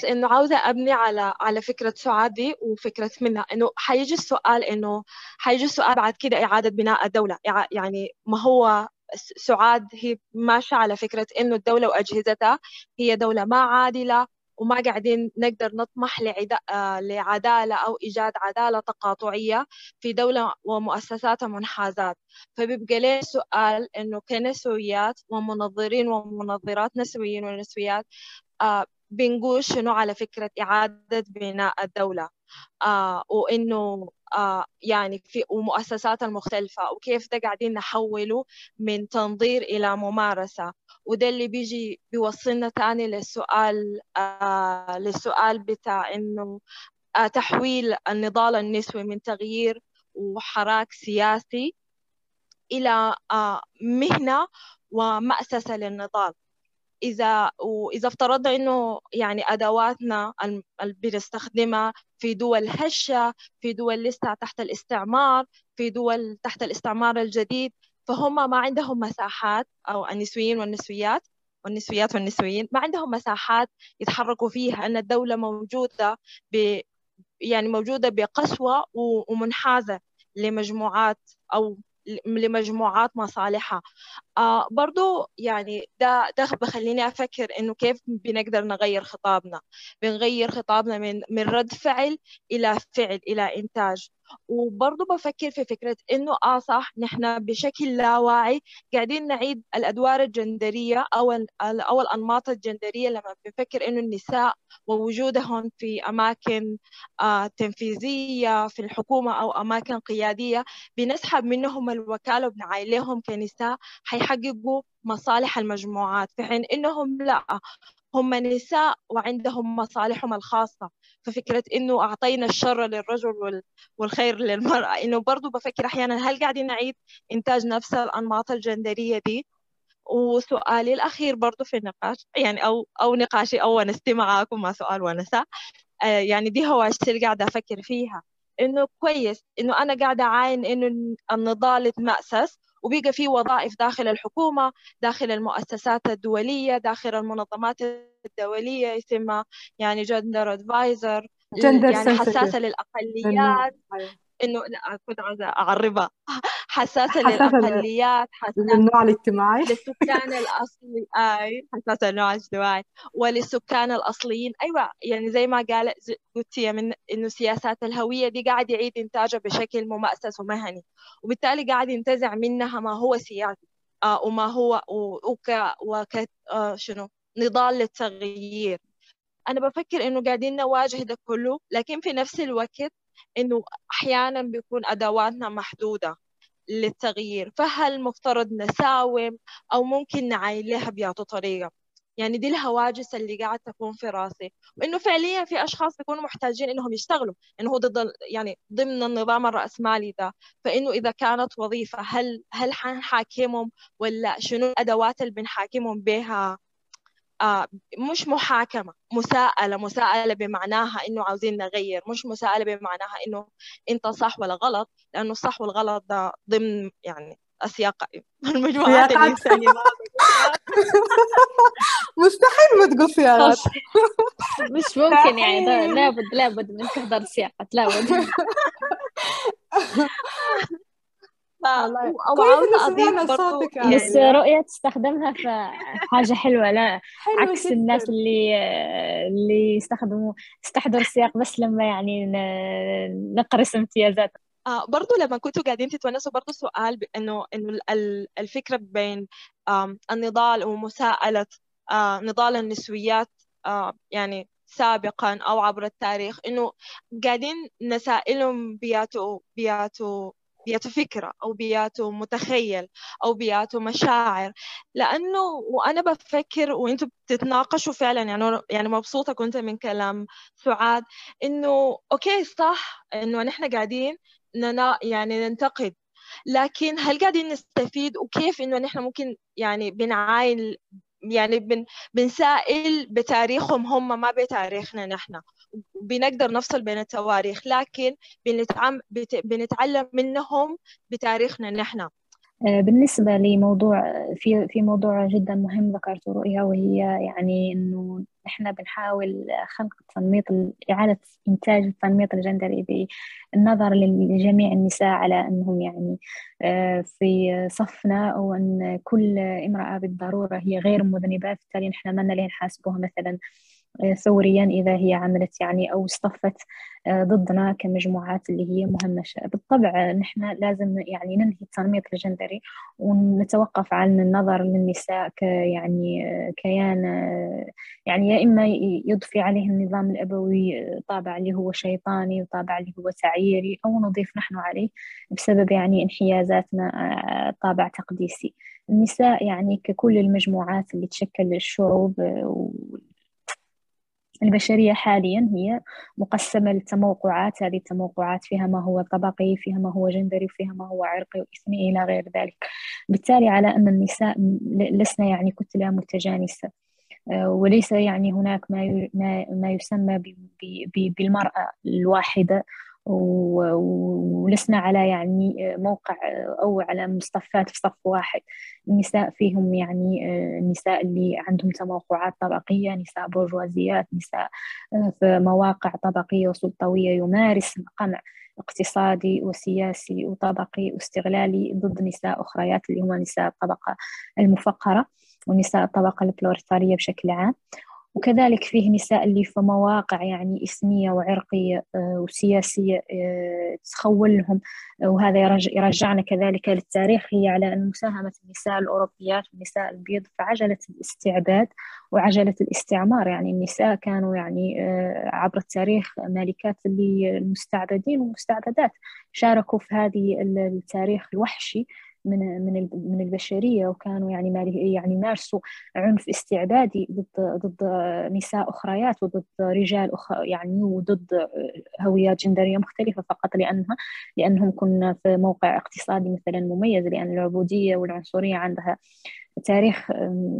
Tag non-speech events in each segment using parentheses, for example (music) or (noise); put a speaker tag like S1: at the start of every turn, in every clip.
S1: بس إنه عاوزة أبني على على فكرة سعاد دي وفكرة منها. إنه حيجي السؤال إنه حيجي السؤال بعد كده إعادة بناء الدولة. يعني ما هو سعاد هي ماشية على فكرة إنه الدولة وأجهزتها هي دولة ما عادلة وما قاعدين نقدر نطمح لعدالة أو إيجاد عدالة تقاطعية في دولة ومؤسساتها منحازات. فبيبقى ليه سؤال إنه كنسويات ومنظرين ومنظرات نسويين ونسويات آه بنقول شنو على فكرة إعادة بناء الدولة. آه وإنه آه يعني في ومؤسساتها المختلفة وكيف ده قاعدين نحوله من تنظير إلى ممارسة. وده اللي بيجي بيوصلنا تاني للسؤال آه للسؤال بتاع إنه آه تحويل النضال النسوي من تغيير وحراك سياسي إلى آه مهنة ومأسسة للنضال. إذا وإذا افترضنا إنه يعني أدواتنا اللي بنستخدمها في دول هشة في دول لسه تحت الاستعمار في دول تحت الاستعمار الجديد فهم ما عندهم مساحات أو النسويين والنسويات والنسويات والنسويين ما عندهم مساحات يتحركوا فيها أن الدولة موجودة ب يعني موجودة بقسوة ومنحازة لمجموعات أو لمجموعات مصالحها. آه برضو يعني ده ده بخليني أفكر إنه كيف بنقدر نغير خطابنا. بنغير خطابنا من من رد فعل إلى فعل إلى إنتاج. وبرضه بفكر في فكرة إنه آه صح نحن بشكل لا واعي قاعدين نعيد الأدوار الجندرية أو أو الأنماط الجندرية لما بنفكر إنه النساء ووجودهم في أماكن آه تنفيذية في الحكومة أو أماكن قيادية بنسحب منهم الوكالة وبنعاين لهم كنساء حيحققوا مصالح المجموعات في حين إنهم لا هم نساء وعندهم مصالحهم الخاصة. ففكرة إنه أعطينا الشر للرجل والخير للمرأة إنه برضو بفكر أحيانا هل قاعدين نعيد إنتاج نفس الأنماط الجندرية دي؟ وسؤالي الأخير برضو في النقاش يعني أو أو نقاشي أو ونستي معاكم ما سؤال ونساء. آه يعني دي هو اللي قاعدة أفكر فيها. إنه كويس إنه أنا قاعدة أعاين إنه النضال يتمأسس وبيبقى في وظائف داخل الحكومة داخل المؤسسات الدولية داخل المنظمات الدولية يسمى يعني جندر ادفايزر يعني حساسة للأقليات. إنه لا كنت عاوزة أعربها. حساسه, للأقليات
S2: حساسه للنوع الاجتماعي.
S1: للسكان الاصلي أي حساسه للنوع الاجتماعي. وللسكان الأصليين أيوه يعني زي ما قال قلتي من إنه سياسات الهوية دي قاعد يعيد إنتاجها بشكل ممأسس ومهني. وبالتالي قاعد ينتزع منها ما هو سياسي آه وما هو وك وك آه شنو نضال للتغيير. أنا بفكر إنه قاعدين نواجه ده كله لكن في نفس الوقت إنه أحيانا بيكون أدواتنا محدودة. للتغيير فهل مفترض نساوم أو ممكن نعاين لها بيعطوا طريقة؟ يعني دي الهواجس اللي قاعد تكون في راسي. وإنه فعليا في أشخاص بيكونوا محتاجين إنهم يشتغلوا إنه هو ضد يعني ضمن النظام الراسمالي ده. فإنه إذا كانت وظيفة هل هل حنحاكمهم ولا شنو الأدوات اللي بنحاكمهم بها مش محاكمة مساءلة مساءلة بمعناها إنه عاوزين نغير مش مساءلة بمعناها إنه أنت صح ولا غلط لأنه الصح والغلط ده ضمن يعني أسياق (laughs) المجموعات الإنسانية. (laughs)
S2: مستحيل ما تقول سياقات
S3: مش ممكن يعني لابد لابد من تحضر سياقات لابد. (laughs)
S1: وعاوزة أضيف برضو
S3: يعني. بس رؤية تستخدمها في حاجة حلوة لا عكس جداً. الناس اللي اللي يستخدموا يستحضروا السياق بس لما يعني نقرس امتيازات.
S1: آه برضو لما كنتوا قاعدين تتونسوا برضو سؤال بأنه إنه الفكرة بين النضال ومساءلة آه نضال النسويات آه يعني سابقا أو عبر التاريخ إنه قاعدين نسائلهم بياتوا بياتوا بياته فكرة أو بياته متخيل أو بياته مشاعر. لأنه وأنا بفكر وأنتوا بتتناقشوا فعلا يعني يعني مبسوطة كنت من كلام سعاد إنه أوكي صح إنه نحن قاعدين ننا يعني ننتقد لكن هل قاعدين نستفيد؟ وكيف إنه نحن ممكن يعني بنعاين يعني بن بنسائل بتاريخهم هم ما بتاريخنا نحن. بنقدر نفصل بين التواريخ لكن بنتعم... بنتعلم منهم بتاريخنا نحن.
S3: آه، بالنسبة لموضوع في في موضوع جدا مهم ذكرته رؤيا وهي يعني إنه إحنا بنحاول خلق تنميط إعادة إنتاج التنميط الجندري بالنظر لجميع النساء على أنهم يعني آه، في صفنا وأن كل امرأة بالضرورة هي غير مذنبة بالتالي نحن ما نحاسبوها مثلا. ثوريا إذا هي عملت يعني أو اصطفت آه، ضدنا كمجموعات اللي هي مهمشة بالطبع نحن لازم يعني ننهي التنميط الجندري ونتوقف عن النظر للنساء ك يعني آه، كيان آه، يعني يا إما يضفي عليه النظام الأبوي طابع اللي هو شيطاني وطابع اللي هو تعييري أو نضيف نحن عليه بسبب يعني انحيازاتنا طابع تقديسي. النساء يعني ككل المجموعات اللي تشكل الشعوب البشرية حاليا هي مقسمة لتموقعات هذه التموقعات فيها ما هو طبقي فيها ما هو جندري وفيها ما هو عرقي وإثني إلى غير ذلك. بالتالي على أن النساء لسنا يعني كتلة متجانسة. آه، وليس يعني هناك ما ما يسمى بالمرأة الواحدة. ولسنا على يعني موقع أو على مصطفات في صف واحد. النساء فيهم يعني النساء اللي عندهم تموقعات طبقية نساء برجوازيات نساء في مواقع طبقية وسلطوية يمارس قمع اقتصادي وسياسي وطبقي واستغلالي ضد نساء أخريات اللي هم نساء الطبقة المفقرة ونساء الطبقة البلوريتارية بشكل عام. وكذلك فيه نساء اللي في مواقع يعني إثنية وعرقية آه، وسياسية آه، تخول لهم وهذا يرجعنا كذلك للتاريخ هي على أن مساهمة النساء الأوروبيات والنساء البيض في عجلة الاستعباد وعجلة الاستعمار. يعني النساء كانوا يعني آه، عبر التاريخ مالكات للمستعبدين والمستعبدات شاركوا في هذه التاريخ الوحشي. من من من البشرية وكانوا يعني يعني مارسوا عنف استعبادي ضد ضد نساء أخريات وضد رجال أخ يعني وضد هويات جندرية مختلفة فقط لانها لأنهم كنا في موقع اقتصادي مثلا مميز لأن العبودية والعنصرية عندها تاريخ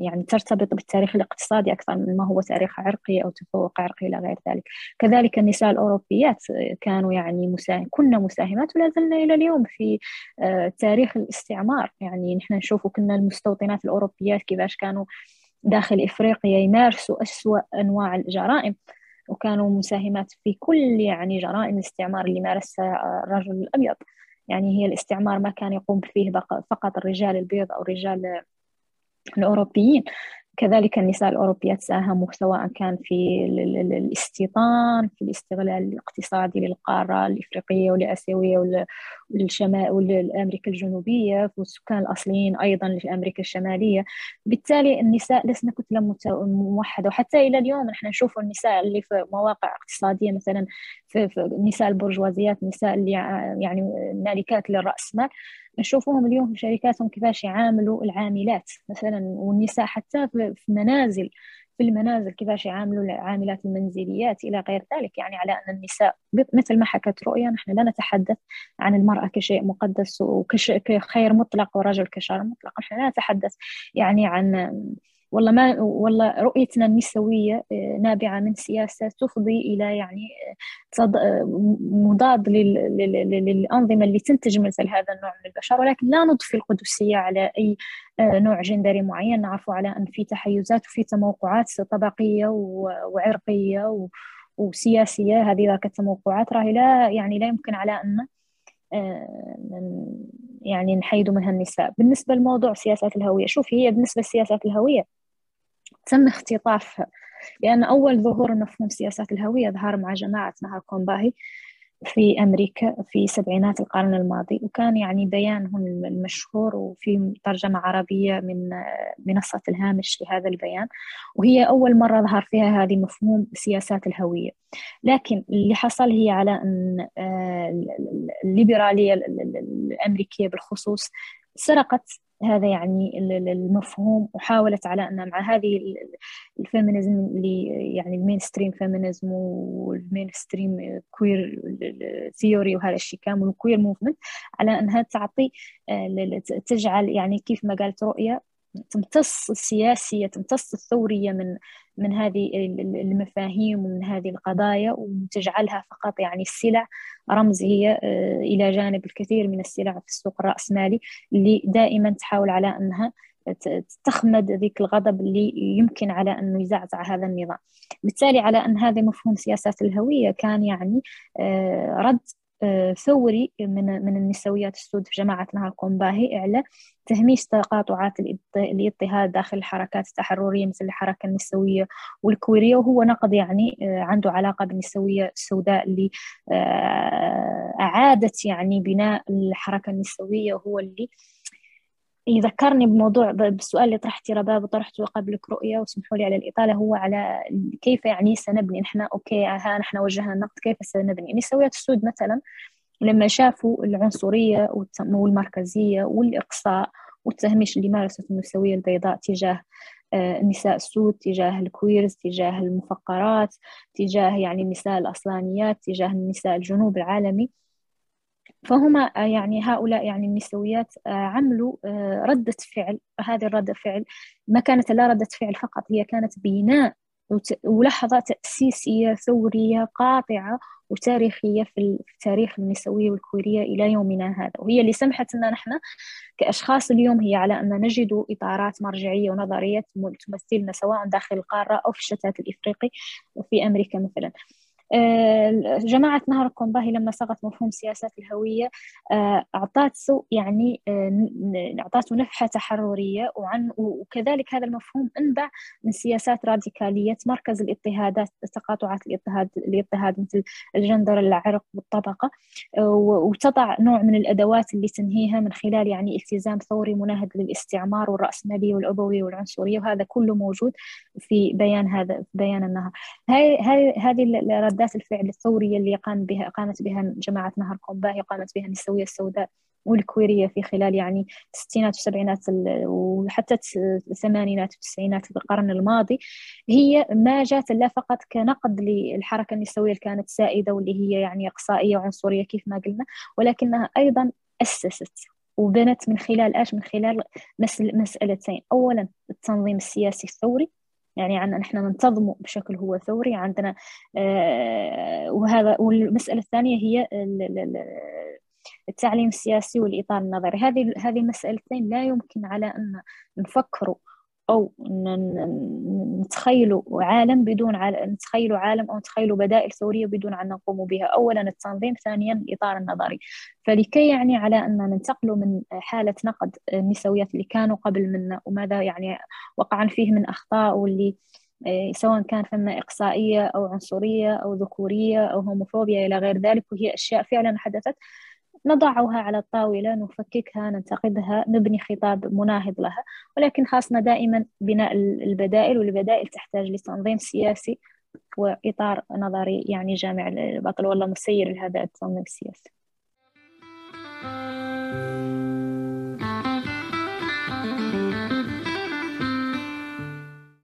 S3: يعني ترتبط بالتاريخ الاقتصادي أكثر من ما هو تاريخ عرقي أو تفوق عرقي إلى غير ذلك. كذلك النساء الأوروبيات كانوا يعني مساهم كنا مساهمات ولا زلنا إلى اليوم في آه، تاريخ الاستعمار. يعني نحن نشوف كنا المستوطنات الأوروبيات كيفاش كانوا داخل إفريقيا يمارسوا أسوأ أنواع الجرائم. وكانوا مساهمات في كل يعني جرائم الاستعمار اللي مارسها الرجل الأبيض. يعني هي الاستعمار ما كان يقوم فيه فقط الرجال البيض أو رجال الأوروبيين. كذلك النساء الأوروبيات ساهموا سواء كان في الاستيطان في الاستغلال الاقتصادي للقارة الإفريقية والآسيوية والأمريكا الجنوبية والسكان الأصليين أيضا لأمريكا الشمالية. بالتالي النساء لسنا كتلة موحدة. وحتى إلى اليوم نحن نشوف النساء اللي في مواقع اقتصادية مثلا في, نساء البرجوازيات نساء اللي يعني مالكات للرأسمال نشوفهم اليوم في شركاتهم كيفاش يعاملوا العاملات مثلا والنساء حتى في منازل في المنازل كيفاش يعاملوا العاملات المنزليات إلى غير ذلك. يعني على أن النساء مثل ما حكت رؤيا نحن لا نتحدث عن المرأة كشيء مقدس وكخير مطلق ورجل كشر مطلق. نحن لا نتحدث يعني عن والله ما والله رؤيتنا النسوية آه، نابعة من سياسة تفضي إلى يعني آه، آه، مضاد للأنظمة اللي تنتج مثل هذا النوع من البشر. ولكن لا نضفي القدسية على أي نوع جندري معين. نعرف على أن في تحيزات وفي تموقعات طبقية وعرقية وسياسية. هذه ذاك التموقعات راهي لا يعني لا يمكن على أن يعني نحيد منها النساء. بالنسبة لموضوع سياسات الهوية شوف هي بالنسبة لسياسات الهوية تم اختطافها لأن أول ظهور مفهوم سياسات الهوية ظهر مع جماعة نهر كومباهي في أمريكا في سبعينات القرن الماضي وكان يعني بيانهم المشهور وفي ترجمة عربية من منصة الهامش لهذا البيان وهي أول مرة ظهر فيها هذه مفهوم سياسات الهوية. لكن اللي حصل هي على أن آه، الليبرالية الأمريكية بالخصوص سرقت هذا يعني المفهوم وحاولت على أن مع هذه ال feminism اللي يعني ال mainstream feminism وال mainstream queer theory وهذا الشيء كامل وال queer movement على أنها تعطي آه، تجعل يعني كيف ما قالت رؤية تمتص السياسية تمتص الثورية من من هذه المفاهيم ومن هذه القضايا وتجعلها فقط يعني السلع. رمزية آه، إلى جانب الكثير من السلع في السوق الرأسمالي اللي دائما تحاول على أنها تخمد ذيك الغضب اللي يمكن على أنه يزعزع هذا النظام. بالتالي على أن هذا مفهوم سياسات الهوية كان يعني آه، رد ثوري من من النسويات السود في جماعة نهر قنباهي على تهميش تقاطعات الإضطهاد داخل الحركات التحررية مثل الحركة النسوية والكويرية وهو نقد يعني آه، عنده علاقة بالنسوية السوداء اللي أعادت يعني بناء الحركة النسوية وهو اللي يذكرني بموضوع بالسؤال اللي طرحتي رباب وطرحته قبلك رؤية وسمحوا لي على الإطالة هو على كيف يعني سنبني نحن؟ okay ها نحن وجهنا النقد كيف سنبني؟ يعني نسويات السود مثلا لما شافوا العنصرية والمركزية والإقصاء والتهميش اللي مارست النسوية البيضاء تجاه آه، النساء السود تجاه ال queers تجاه المفقرات تجاه يعني النساء الأصلانيات تجاه النساء الجنوب العالمي. فهما آه، يعني هؤلاء يعني النسويات آه، عملوا آه، ردة فعل. هذه الردة فعل ما كانت لا ردة فعل فقط هي كانت بناء ولحظة تأسيسية ثورية قاطعة وتاريخية في التاريخ النسوية والكويرية إلى يومنا هذا. وهي اللي سمحت لنا نحن كأشخاص اليوم هي على أن نجد إطارات مرجعية ونظرية تمثلنا سواء داخل القارة أو في الشتات الإفريقي في أمريكا مثلا. جماعة نهر القنباهي لما صاغت مفهوم سياسات الهوية آه، أعطته يعني آه، أعطته نفحة تحررية وعن وكذلك هذا المفهوم أنبع من سياسات راديكالية مركز الاضطهادات تقاطعات الاضطهاد الاضطهاد مثل الجندر العرق والطبقة وتضع نوع من الأدوات اللي تنهيها من خلال يعني التزام ثوري مناهض للاستعمار والرأسمالية والعبوية والعنصرية وهذا كله موجود في بيان هذا بيان النهر. هاي هذه ردات الفعل الثورية اللي قام بها قامت بها جماعة نهر قنباهي قامت بها النسوية السوداء والكويرية في خلال يعني الستينات والسبعينات وحتى الثمانينات والتسعينات القرن الماضي. هي ما جات لا فقط كنقد للحركة النسوية اللي كانت سائدة واللي هي يعني إقصائية وعنصرية كيف ما قلنا ولكنها أيضا أسست وبنت من خلال إيش؟ من خلال مسألتين. اولا التنظيم السياسي الثوري يعني عندنا نحن ننتظم بشكل هو ثوري عندنا آه، وهذا والمسألة الثانية هي التعليم السياسي والإطار النظري. هذه هذه المسألتين لا يمكن على أن نفكروا أو نتخيلوا عالم بدون عالم نتخيلوا عالم أو نتخيلوا بدائل ثورية بدون أن نقوم بها. أولا التنظيم ثانيا الإطار النظري. فلكي يعني على أن ننتقل من حالة نقد النسويات اللي كانوا قبل منا وماذا يعني وقعا فيه من أخطاء واللي آه، سواء كان فما إقصائية أو عنصرية أو ذكورية أو هوموفوبيا إلى غير ذلك وهي أشياء فعلا حدثت. نضعها على الطاولة نفككها ننتقدها نبني خطاب مناهض لها. ولكن خاصنا دائما بناء البدائل والبدائل تحتاج لتنظيم سياسي وإطار نظري يعني جامع البطل والله مسير لهذا التنظيم السياسي.